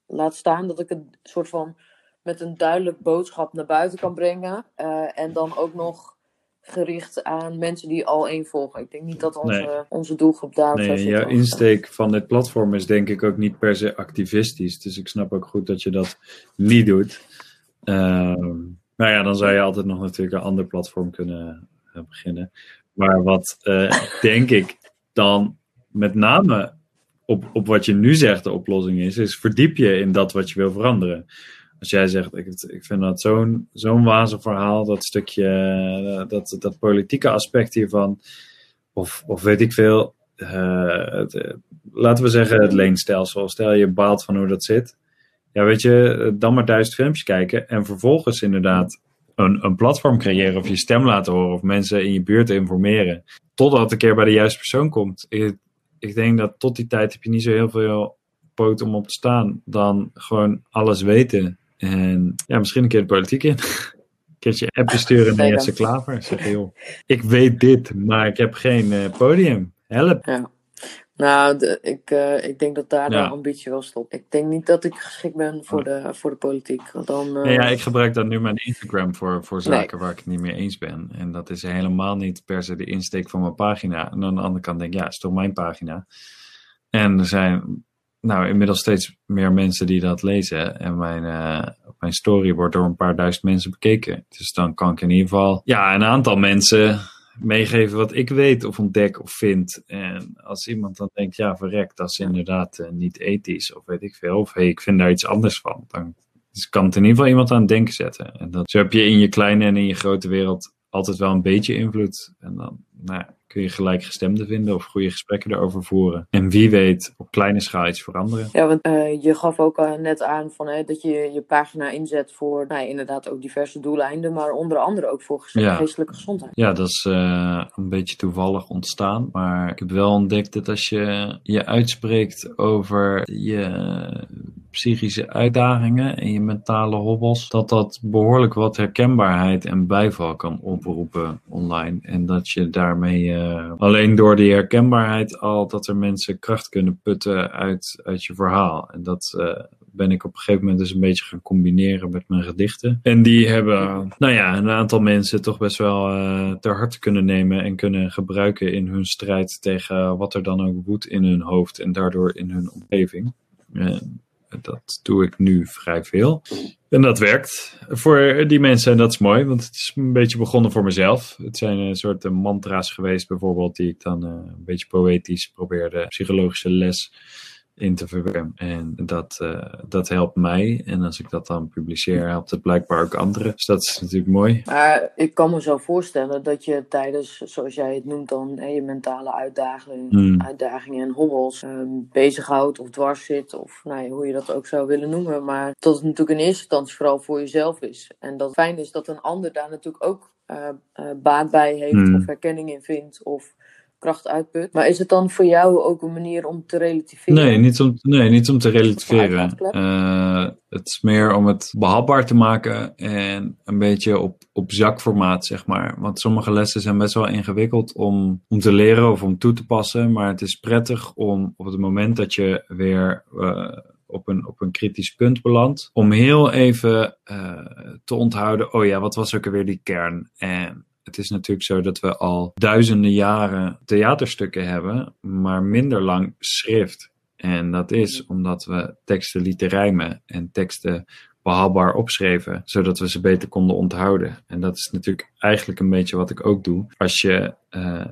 laat staan dat ik een soort van met een duidelijk boodschap naar buiten kan brengen. eh, en dan ook nog gericht aan mensen die al één volgen. Ik denk niet dat onze, Nee. onze doelgroep zou Nee, jouw insteek van dit platform is denk ik ook niet per se activistisch. Dus ik snap ook goed dat je dat niet doet. Ehm nou ja, dan zou je altijd nog natuurlijk een ander platform kunnen eh, beginnen. Maar wat eh, denk ik dan met name op, op wat je nu zegt de oplossing is, is verdiep je in dat wat je wil veranderen. Als jij zegt, ik, ik vind dat zo'n zo'n wazig verhaal, dat stukje, eh, dat, dat politieke aspect hiervan, of, of weet ik veel, laten we zeggen het leenstelsel. Stel je baalt van hoe dat zit. Ja, weet je, eh, dan maar duizend filmpjes kijken en vervolgens inderdaad een, een platform creëren of je stem laten horen of mensen in je buurt informeren. Totdat het een keer bij de juiste persoon komt. Ik, ik denk dat tot die tijd heb je niet zo heel veel poot om op te staan. Dan gewoon alles weten. En ja, misschien een keer de politiek in. Een keertje appje sturen naar. Jesse Klaver. Zeg joh, ik weet dit, maar ik heb geen eh, podium. Help. Ja. Nou, de- ik, eh, ik denk dat daar Ja. de ambitie wel stopt. Ik denk niet dat ik geschikt ben voor, de, voor de politiek. Want dan, eh, Nee, ja, ik gebruik dan nu mijn Instagram voor, voor zaken waar ik het niet mee eens ben. En dat is helemaal niet per se de insteek van mijn pagina. En aan de andere kant denk ik, ja, het is toch mijn pagina. En er zijn nou inmiddels steeds meer mensen die dat lezen. En mijn, eh, mijn story wordt door een paar duizend mensen bekeken. Dus dan kan ik in ieder geval ja, een aantal mensen meegeven wat ik weet of ontdek of vind. En als iemand dan denkt, ja, verrek, dat is inderdaad eh, niet ethisch of weet ik veel. Of hey, ik vind daar iets anders van. Dan dus kan het in ieder geval iemand aan het denken zetten. En dat, zo heb je in je kleine en in je grote wereld altijd wel een beetje invloed. En dan nou, ja, kun je gelijkgestemden vinden of goede gesprekken erover voeren. En wie weet op kleine schaal iets veranderen. Ja, want eh, je gaf ook al net aan van, hè, dat je je pagina inzet voor nou, ja, inderdaad ook diverse doeleinden, maar onder andere ook voor Ja. geestelijke gezondheid. Ja, dat is eh, een beetje toevallig ontstaan. Maar ik heb wel ontdekt dat als je je uitspreekt over je psychische uitdagingen en je mentale hobbels, dat dat behoorlijk wat herkenbaarheid en bijval kan oproepen online. En dat je daarmee eh, alleen door die herkenbaarheid al dat er mensen kracht kunnen putten uit, uit je verhaal. En dat eh, ben ik op een gegeven moment dus een beetje gaan combineren met mijn gedichten. En die hebben, nou ja, een aantal mensen toch best wel eh, ter harte kunnen nemen en kunnen gebruiken in hun strijd tegen wat er dan ook woedt in hun hoofd en daardoor in hun omgeving. En dat doe ik nu vrij veel. En dat werkt voor die mensen en dat is mooi, want het is een beetje begonnen voor mezelf. Het zijn een soort eh, mantra's geweest bijvoorbeeld die ik dan eh, een beetje poëtisch probeerde psychologische les in te verwerken. En dat, eh, dat helpt mij. En als ik dat dan publiceer, helpt het blijkbaar ook anderen. Dus dat is natuurlijk mooi. Maar ik kan me zo voorstellen dat je tijdens, zoals jij het noemt dan, hè, je mentale uitdagingen, Hmm. uitdagingen en hobbels ehm, bezighoudt of dwars zit, of nou ja, hoe je dat ook zou willen noemen. Maar dat het natuurlijk in eerste instantie vooral voor jezelf is. En dat het fijn is dat een ander daar natuurlijk ook eh, eh, baat bij heeft, Hmm. of herkenning in vindt, of kracht uitput. Maar is het dan voor jou ook een manier om te relativeren? Nee, niet om, nee, niet om te relativeren. Eh, het is meer om het behapbaar te maken en een beetje op, op zakformaat, zeg maar. Want sommige lessen zijn best wel ingewikkeld om, om te leren of om toe te passen. Maar het is prettig om op het moment dat je weer eh, op, een, op een kritisch punt belandt, om heel even eh, te onthouden, oh ja, wat was ook alweer die kern? En het is natuurlijk zo dat we al duizenden jaren theaterstukken hebben, maar minder lang schrift. En dat is omdat we teksten lieten rijmen en teksten behapbaar opschreven, zodat we ze beter konden onthouden. En dat is natuurlijk eigenlijk een beetje wat ik ook doe. Als je eh,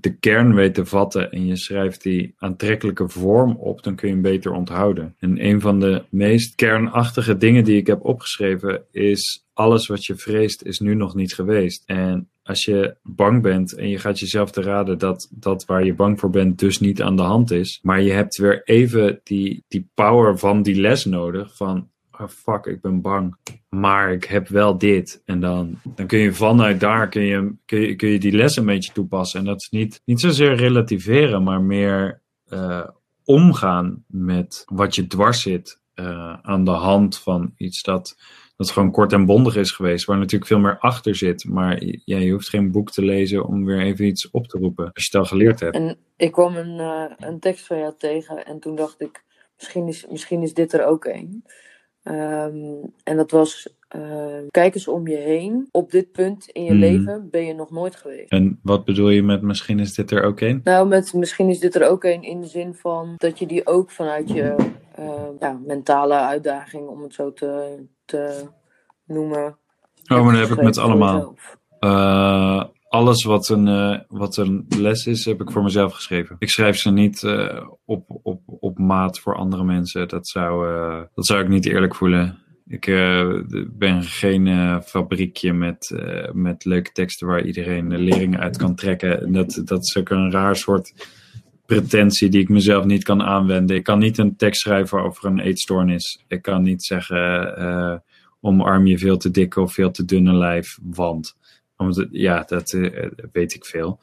de kern weet te vatten en je schrijft die aantrekkelijke vorm op, dan kun je hem beter onthouden. En een van de meest kernachtige dingen die ik heb opgeschreven is: alles wat je vreest is nu nog niet geweest. En als je bang bent en je gaat jezelf te raden dat dat waar je bang voor bent dus niet aan de hand is, maar je hebt weer even die, die power van die les nodig van oh fuck, ik ben bang, maar ik heb wel dit. En dan, dan kun je vanuit daar kun je, kun, je, kun je die les een beetje toepassen. En dat is niet, niet zozeer relativeren, maar meer uh, omgaan met wat je dwars zit uh, aan de hand van iets dat dat gewoon kort en bondig is geweest, waar natuurlijk veel meer achter zit. Maar ja, je hoeft geen boek te lezen om weer even iets op te roepen, als je het al geleerd hebt. En ik kwam een, uh, een tekst van jou tegen en toen dacht ik, misschien is, misschien is dit er ook een. Ehm, en dat was, ehm, kijk eens om je heen. Op dit punt in je Mhm. leven ben je nog nooit geweest. En wat bedoel je met misschien is dit er ook een? Nou, met, misschien is dit er ook een in de zin van dat je die ook vanuit je ehm, ja, mentale uitdaging, om het zo te, te noemen. Oh, maar dat heb ik met allemaal. Alles wat een, eh, wat een les is, heb ik voor mezelf geschreven. Ik schrijf ze niet eh, op, op, op maat voor andere mensen. Dat zou, eh, dat zou ik niet eerlijk voelen. Ik ben geen fabriekje met, met leuke teksten waar iedereen de lering uit kan trekken. En Dat, dat is ook een raar soort pretentie die ik mezelf niet kan aanwenden. Ik kan niet een tekst schrijven over een eetstoornis. Ik kan niet zeggen omarm je veel te dikke of veel te dunne lijf, want omdat, ja, dat eh, weet ik veel.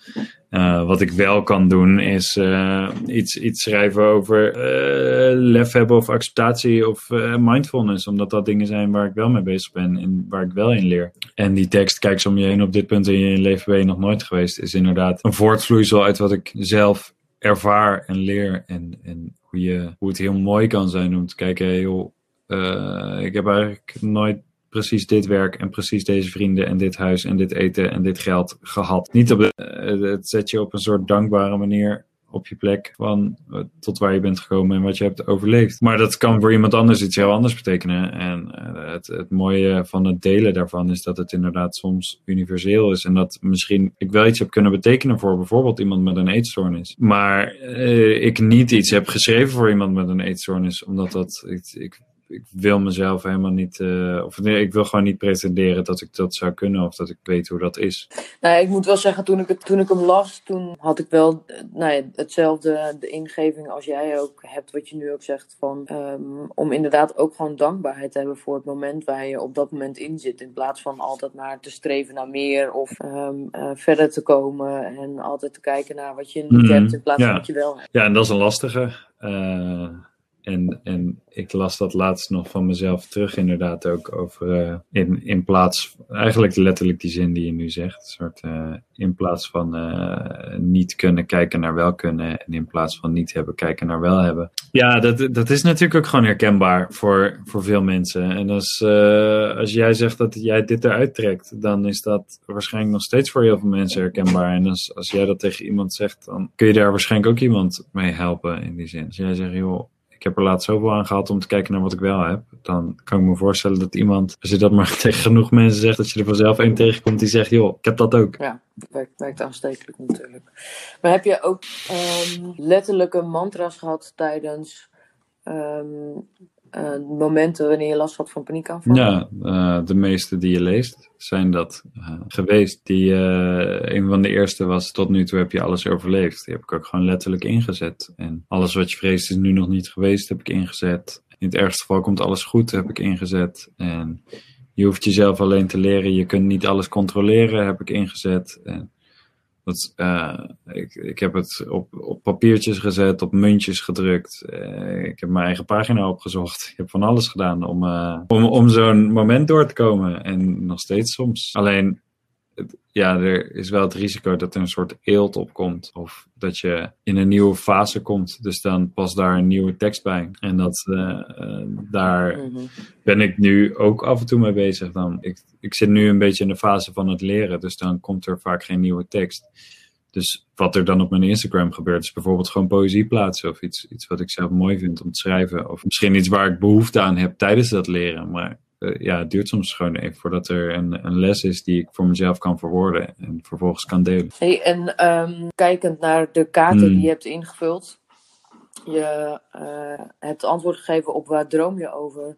Eh, wat ik wel kan doen is eh, iets, iets schrijven over eh, lef hebben of acceptatie of mindfulness. Omdat dat dingen zijn waar ik wel mee bezig ben en waar ik wel in leer. En die tekst, kijk eens om je heen op dit punt in je leven ben je nog nooit geweest, is inderdaad een voortvloeisel uit wat ik zelf ervaar en leer. En, en hoe, je, hoe het heel mooi kan zijn om te kijken, hey, ik heb eigenlijk nooit precies dit werk en precies deze vrienden en dit huis en dit eten en dit geld gehad. Niet eh, het zet je op een soort dankbare manier op je plek van eh, tot waar je bent gekomen en wat je hebt overleefd. Maar dat kan voor iemand anders iets heel anders betekenen. En eh, het, het mooie van het delen daarvan is dat het inderdaad soms universeel is. En dat misschien ik wel iets heb kunnen betekenen voor bijvoorbeeld iemand met een eetstoornis. Maar ik niet iets heb geschreven voor iemand met een eetstoornis, omdat dat ik, ik ik wil mezelf helemaal niet, uh, of nee, ik wil gewoon niet pretenderen dat ik dat zou kunnen of dat ik weet hoe dat is. Nou, ik moet wel zeggen, toen ik, het, toen ik hem las, toen had ik wel nou ja, hetzelfde de ingeving als jij ook hebt, wat je nu ook zegt, van, um, om inderdaad ook gewoon dankbaarheid te hebben voor het moment waar je op dat moment in zit, in plaats van altijd maar te streven naar meer of um, uh, verder te komen en altijd te kijken naar wat je niet mm, hebt in plaats ja. van wat je wel hebt. Ja, en dat is een lastige. Uh, En, en ik las dat laatst nog van mezelf terug, inderdaad ook over uh, in, in plaats, eigenlijk letterlijk die zin die je nu zegt, soort uh, in plaats van uh, niet kunnen kijken naar wel kunnen en in plaats van niet hebben kijken naar wel hebben. Ja, dat, dat is natuurlijk ook gewoon herkenbaar voor, voor veel mensen. En als, als jij zegt dat jij dit eruit trekt, dan is dat waarschijnlijk nog steeds voor heel veel mensen herkenbaar. En als, als jij dat tegen iemand zegt, dan kun je daar waarschijnlijk ook iemand mee helpen in die zin. Als jij zegt, joh, ik heb er laatst zoveel aan gehad om te kijken naar wat ik wel heb. Dan kan ik me voorstellen dat iemand, als je dat maar tegen genoeg mensen zegt, dat je er vanzelf één tegenkomt die zegt, joh, ik heb dat ook. Ja, werkt, werkt aanstekelijk natuurlijk. Maar heb je ook um, letterlijke mantra's gehad tijdens um, uh, momenten wanneer je last had van paniekaanvallen? Ja, uh, de meeste die je leest zijn dat uh, geweest. Die, een van de eerste was, tot nu toe heb je alles overleefd. Die heb ik ook gewoon letterlijk ingezet. En alles wat je vreest is nu nog niet geweest, heb ik ingezet. In het ergste geval komt alles goed, heb ik ingezet. En je hoeft jezelf alleen te leren. Je kunt niet alles controleren, heb ik ingezet. En dat, uh, ik, ik heb het op, op papiertjes gezet, op muntjes gedrukt. Uh, ik heb mijn eigen pagina opgezocht. Ik heb van alles gedaan om, uh, om, om zo'n moment door te komen. En nog steeds soms. Alleen, ja, er is wel het risico dat er een soort eelt opkomt. Of dat je in een nieuwe fase komt. Dus dan past daar een nieuwe tekst bij. En dat, daar Mhm. ben ik nu ook af en toe mee bezig. Dan, ik, ik zit nu een beetje in de fase van het leren. Dus dan komt er vaak geen nieuwe tekst. Dus wat er dan op mijn Instagram gebeurt, is bijvoorbeeld gewoon poëzie plaatsen of iets, iets wat ik zelf mooi vind om te schrijven. Of misschien iets waar ik behoefte aan heb tijdens dat leren. Maar ja, het duurt soms gewoon even voordat er een, een, les is die ik voor mezelf kan verwoorden en vervolgens kan delen. Hey, en um, kijkend naar de kaarten Hmm. die je hebt ingevuld, je uh, hebt antwoord gegeven op waar droom je over.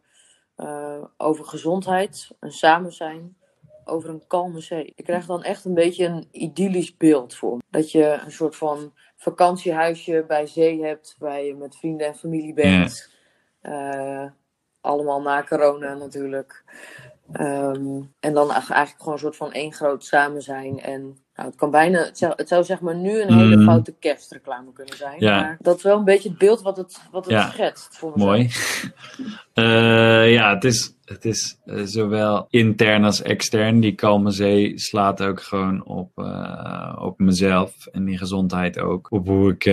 Uh, over gezondheid, een samen zijn, over een kalme zee. Ik krijg dan echt een beetje een idyllisch beeld voor me. Dat je een soort van vakantiehuisje bij zee hebt, waar je met vrienden en familie bent. Uh, allemaal na corona natuurlijk. Ehm, en dan eigenlijk gewoon een soort van één groot samen zijn. En nou, het kan bijna, het zou, het zou zeg maar nu een hele Mhm. foute kerstreclame kunnen zijn. Ja. Maar dat is wel een beetje het beeld wat het, wat het Ja. schetst. Mooi. Eh, ja, het is, het is eh, zowel intern als extern. Die kalme zee slaat ook gewoon op, eh, op mezelf en die gezondheid ook. Op hoe ik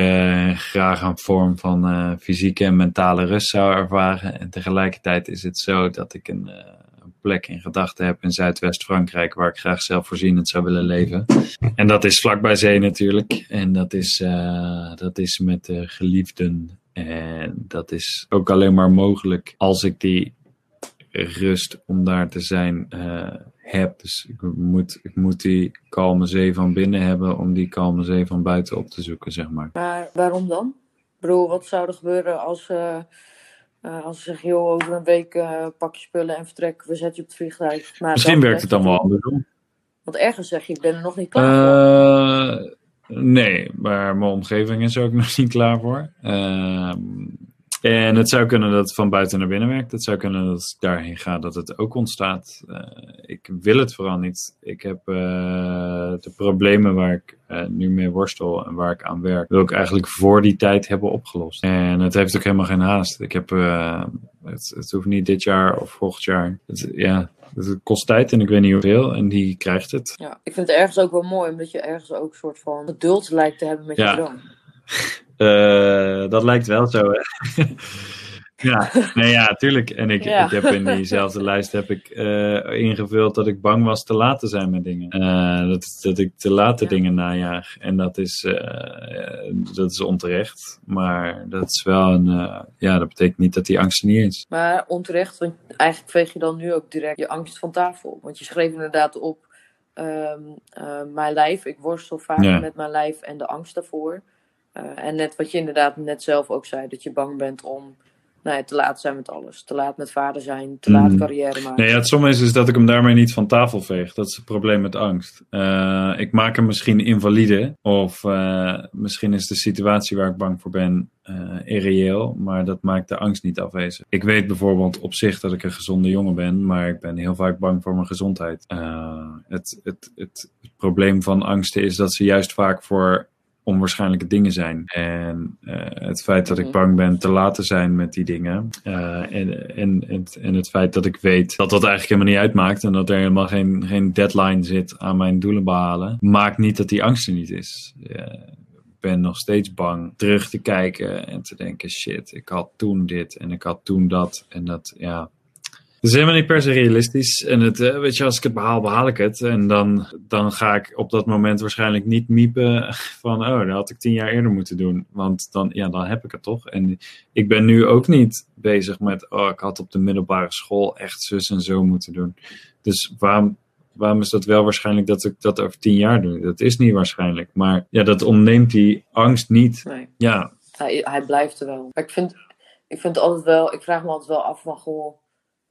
graag een vorm van fysieke en mentale rust zou ervaren. En tegelijkertijd is het zo dat ik een, een plek in gedachten heb in Zuidwest-Frankrijk waar ik graag zelfvoorzienend zou willen leven. En dat is vlakbij zee natuurlijk. En dat is, eh, dat is met de geliefden. En dat is ook alleen maar mogelijk als ik die rust om daar te zijn eh, heb. Dus ik moet, ik moet die kalme zee van binnen hebben om die kalme zee van buiten op te zoeken, zeg maar. Maar waarom dan? Bedoel, wat zou er gebeuren als, eh eh, als ze zeggen, joh, over een week eh, pak je spullen en vertrek, we zetten je op het vliegtuig. Maar Misschien werkt het dan wel andersom. Want ergens zeg je, ik ben er nog niet klaar voor. Eh, nee, maar mijn omgeving is er ook nog niet klaar voor. En het zou kunnen dat het van buiten naar binnen werkt. Het zou kunnen dat het daarheen gaat dat het ook ontstaat. Eh, ik wil het vooral niet. Ik heb eh, de problemen waar ik eh, nu mee worstel en waar ik aan werk, wil ik eigenlijk voor die tijd hebben opgelost. En het heeft ook helemaal geen haast. Ik heb, het, het hoeft niet dit jaar of volgend jaar. Het, ja, het kost tijd en ik weet niet hoeveel. En die krijgt het. Ja, ik vind het ergens ook wel mooi, omdat je ergens ook een soort van geduld lijkt te hebben met Ja. je droom. Eh, dat lijkt wel zo, hè? ja, nee, ja, tuurlijk. En ik, Ja. ik heb in diezelfde lijst heb ik, eh, ingevuld dat ik bang was te laat te zijn met dingen. Eh, dat, dat ik te late Ja. dingen najaag. En dat is, dat is onterecht. Maar dat is wel een. ja, dat betekent niet dat die angst er niet is. Maar onterecht, want eigenlijk veeg je dan nu ook direct je angst van tafel. Want je schreef inderdaad op ehm, eh, mijn lijf. Ik worstel vaak Ja. met mijn lijf en de angst daarvoor. Eh, en net wat je inderdaad net zelf ook zei, dat je bang bent om nou ja, te laat zijn met alles. Te laat met vader zijn, te laat Mhm. carrière maken. Nee, ja, het somme is, is dat ik hem daarmee niet van tafel veeg. Dat is het probleem met angst. Eh, ik maak hem misschien invalide. Of eh, misschien is de situatie waar ik bang voor ben eh, irreëel. Maar dat maakt de angst niet afwezig. Ik weet bijvoorbeeld op zich dat ik een gezonde jongen ben. Maar ik ben heel vaak bang voor mijn gezondheid. Het, het, het, het probleem van angsten is dat ze juist vaak voor onwaarschijnlijke dingen zijn. En eh, het feit dat ik Mhm. bang ben te laten zijn met die dingen. eh, en, en, en, en het feit dat ik weet dat dat eigenlijk helemaal niet uitmaakt. En dat er helemaal geen, geen deadline zit aan mijn doelen behalen. Maakt niet dat die angst er niet is. Ik ben nog steeds bang terug te kijken en te denken: shit, ik had toen dit en ik had toen dat. En dat, ja. Het is helemaal niet per se realistisch. En het, eh, weet je, als ik het behaal, behaal ik het. En dan, dan ga ik op dat moment waarschijnlijk niet miepen van, oh, dat had ik tien jaar eerder moeten doen. Want dan, ja, dan heb ik het toch. En ik ben nu ook niet bezig met, oh, ik had op de middelbare school echt zus en zo moeten doen. Dus waarom, waarom is dat wel waarschijnlijk dat ik dat over tien jaar doe? Dat is niet waarschijnlijk. Maar ja, dat ontneemt die angst niet. Nee. Ja, Hij, hij blijft er wel. Maar ik vind, ik vind altijd wel, ik vraag me altijd wel af van, goh,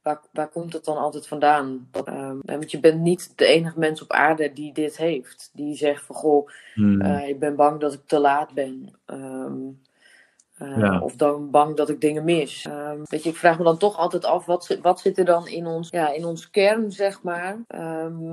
waar, waar komt het dan altijd vandaan? Ehm, want je bent niet de enige mens op aarde die dit heeft. Die zegt van, goh, Hmm. eh, ik ben bang dat ik te laat ben. Ehm, eh, Ja. Of dan bang dat ik dingen mis. Ehm, weet je, ik vraag me dan toch altijd af, wat, zit- wat zit er dan in ons, ja, in ons kern, zeg maar,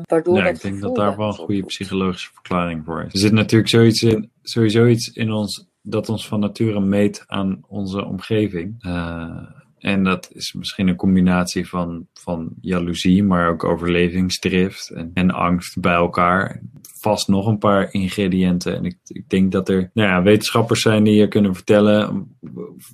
waardoor Ja, dat ik denk dat daar wel een goede psychologische verklaring voor is. Er zit natuurlijk zoiets in, sowieso iets in ons dat ons van nature meet aan onze omgeving. Eh, en dat is misschien een combinatie van, van jaloezie, maar ook overlevingsdrift en, en angst bij elkaar. Vast nog een paar ingrediënten. En ik, ik denk dat er nou ja, wetenschappers zijn die je kunnen vertellen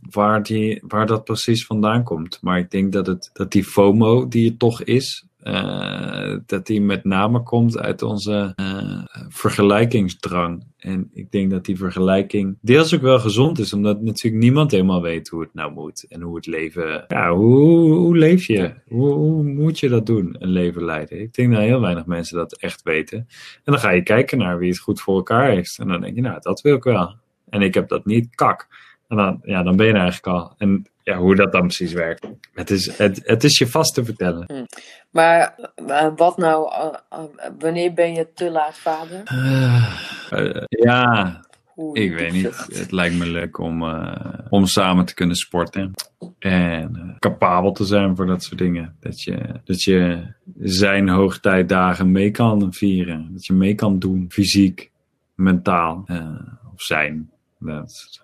waar, die, waar dat precies vandaan komt. Maar ik denk dat, het, dat die FOMO die het toch is, eh, dat die met name komt uit onze eh, vergelijkingsdrang. En ik denk dat die vergelijking deels ook wel gezond is, omdat natuurlijk niemand helemaal weet hoe het nou moet. En hoe het leven, ja, hoe, hoe leef je? Hoe, hoe moet je dat doen, een leven leiden? Ik denk dat heel weinig mensen dat echt weten. En dan ga je kijken naar wie het goed voor elkaar heeft. En dan denk je, nou, dat wil ik wel. En ik heb dat niet, kak. En dan, ja, dan ben je er eigenlijk al. En ja, hoe dat dan precies werkt, het is, het, het is je vast te vertellen. Maar eh, wat nou, eh, eh, wanneer ben je te laat vader? Ja, Ik weet niet. Het lijkt me leuk om, om samen te kunnen sporten. En eh, capabel te zijn voor dat soort dingen. Dat je, dat je zijn hoogtijdagen mee kan vieren. Dat je mee kan doen. Fysiek, mentaal. eh, of zijn. Dat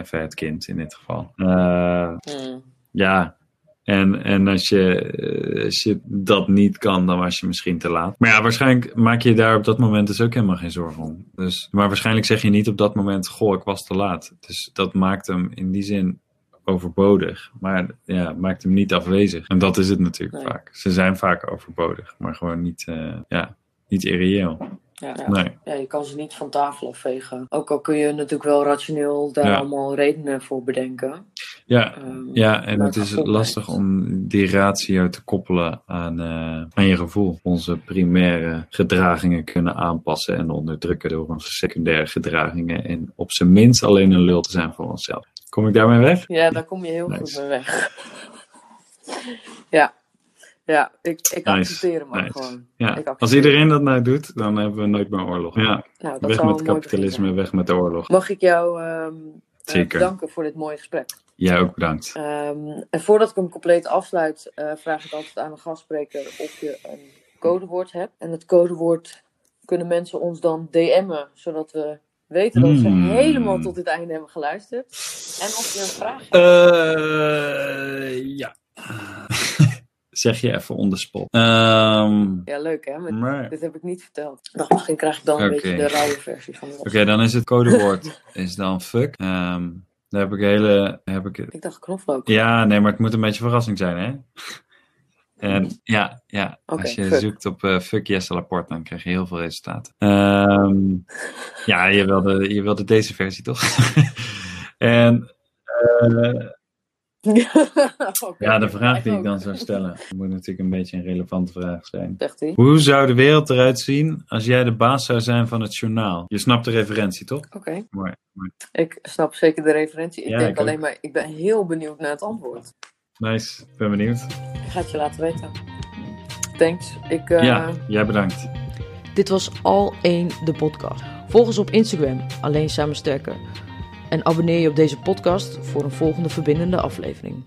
even het kind in dit geval. Eh, Hmm. ja. En, en als, je, eh, als je dat niet kan, dan was je misschien te laat. Maar ja, waarschijnlijk maak je daar op dat moment dus ook helemaal geen zorgen om. Dus, maar waarschijnlijk zeg je niet op dat moment, goh, ik was te laat. Dus dat maakt hem in die zin overbodig. Maar ja, maakt hem niet afwezig. En dat is het natuurlijk Nee. vaak. Ze zijn vaak overbodig, maar gewoon niet, eh, ja, niet irreëel. Ja, ja. Nee. Ja, je kan ze niet van tafel afvegen. Ook al kun je natuurlijk wel rationeel daar allemaal redenen voor bedenken. Ja, Ehm, Ja, en het is lastig om die ratio te koppelen aan, eh, aan je gevoel. Onze primaire gedragingen kunnen aanpassen en onderdrukken door onze secundaire gedragingen. En op zijn minst alleen een lul te zijn voor onszelf. Kom ik daarmee weg? Ja, daar kom je heel Nice. goed mee weg. ja, ja ik, ik Nice, accepteer hem ook nice. gewoon. Ja, als iedereen dat nou doet, dan hebben we nooit meer oorlog. Ja, Nou, dat weg met kapitalisme, weg met de oorlog. Mag ik jou ehm, eh, Zeker. bedanken voor dit mooie gesprek. Jij ook bedankt. Ehm, en voordat ik hem compleet afsluit, eh, vraag ik altijd aan de gastspreker of je een codewoord hebt. En het codewoord kunnen mensen ons dan DM'en, zodat we weten dat ze Mm. helemaal tot dit einde hebben geluisterd. En of je een vraag hebt. Eh, ja. Zeg je even on the spot. Ehm, Ja, leuk hè? Maar... Dit heb ik niet verteld. Dacht, misschien krijg ik dan een beetje de rauwe versie van de Oké, dan is het codewoord is dan fuck. Ehm daar heb ik hele... Heb ik, Ik dacht knoflook. ja, nee, maar het moet een beetje verrassing zijn, hè? En ja, ja als je fuck. zoekt op eh, fuck Jesse Laporte, dan krijg je heel veel resultaten. Ehm, ja, je wilde, je wilde deze versie toch? en eh, Ja, de vraag die ik dan zou stellen, moet natuurlijk een beetje een relevante vraag zijn. Zegt hij. Hoe zou de wereld eruit zien als jij de baas zou zijn van het journaal? Je snapt de referentie, toch? Oké, Mooi. mooi. ik snap zeker de referentie. Ik Ja, denk ik ook. alleen maar, ik ben heel benieuwd naar het antwoord. Nice, ik ben benieuwd. Ik ga het je laten weten. Thanks. Ik, eh, Ja, jij bedankt. Dit was Al 1 de podcast. Volg ons op Instagram, Alleen Samen Sterker. En abonneer je op deze podcast voor een volgende verbindende aflevering.